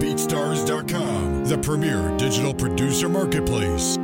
BeatStars.com, the premier digital producer marketplace.